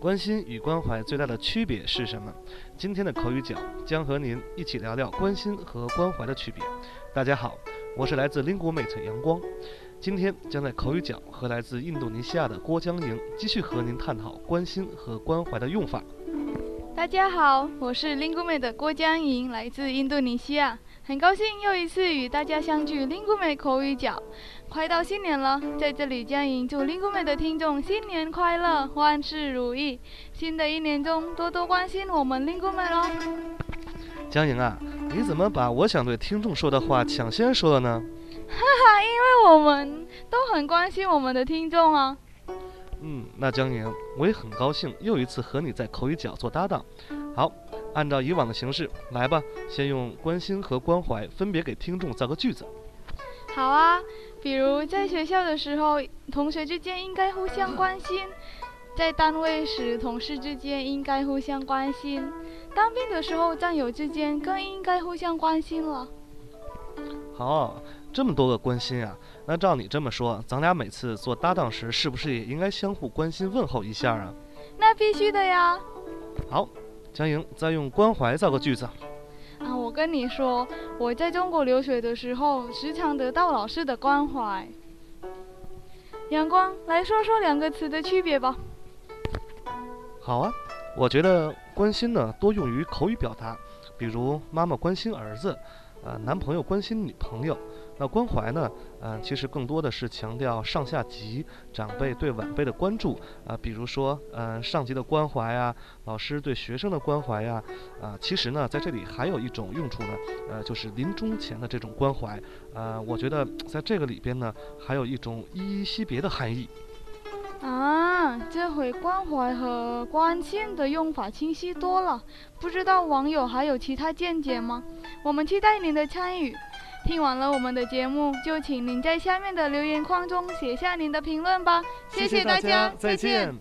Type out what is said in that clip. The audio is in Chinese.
关心与关怀最大的区别是什么？今天的口语角将和您一起聊聊关心和关怀的区别。大家好，我是来自 LinguaMate 阳光，今天将在口语角和来自印度尼西亚的郭江莹继续和您探讨关心和关怀的用法。大家好，我是 LinguaMate 的郭江莹，来自印度尼西亚。很高兴又一次与大家相聚，lingume 口语角。快到新年了，在这里江莹祝 lingume 的听众新年快乐，万事如意。新的一年中，多多关心我们 lingume 喽。江莹啊，你怎么把我想对听众说的话抢先说了呢？哈哈，因为我们都很关心我们的听众啊。嗯，那江莹，我也很高兴又一次和你在口语角做搭档。好。按照以往的形式来吧，先用关心和关怀分别给听众造个句子。好啊，比如在学校的时候，同学之间应该互相关心；在单位时，同事之间应该互相关心；当兵的时候，战友之间更应该互相关心了。好，这么多个关心啊！那照你这么说，咱俩每次做搭档时，是不是也应该相互关心问候一下啊？那必须的呀。好。江莹，再用关怀造个句子。啊，我跟你说，我在中国留学的时候，时常得到老师的关怀。阳光，来说说两个词的区别吧。好啊，我觉得关心呢多用于口语表达，比如妈妈关心儿子，呃，男朋友关心女朋友。那关怀呢？嗯，其实更多的是强调上下级长辈对晚辈的关注啊，比如说，嗯，上级的关怀啊，老师对学生的关怀呀，啊，其实呢，在这里还有一种用处呢，呃，就是临终前的这种关怀，啊，我觉得在这个里边呢，还有一种依依惜别的含义。啊，这回关怀和关心的用法清晰多了，不知道网友还有其他见解吗？我们期待您的参与。听完了我们的节目，就请您在下面的留言框中写下您的评论吧。谢谢大家，再见。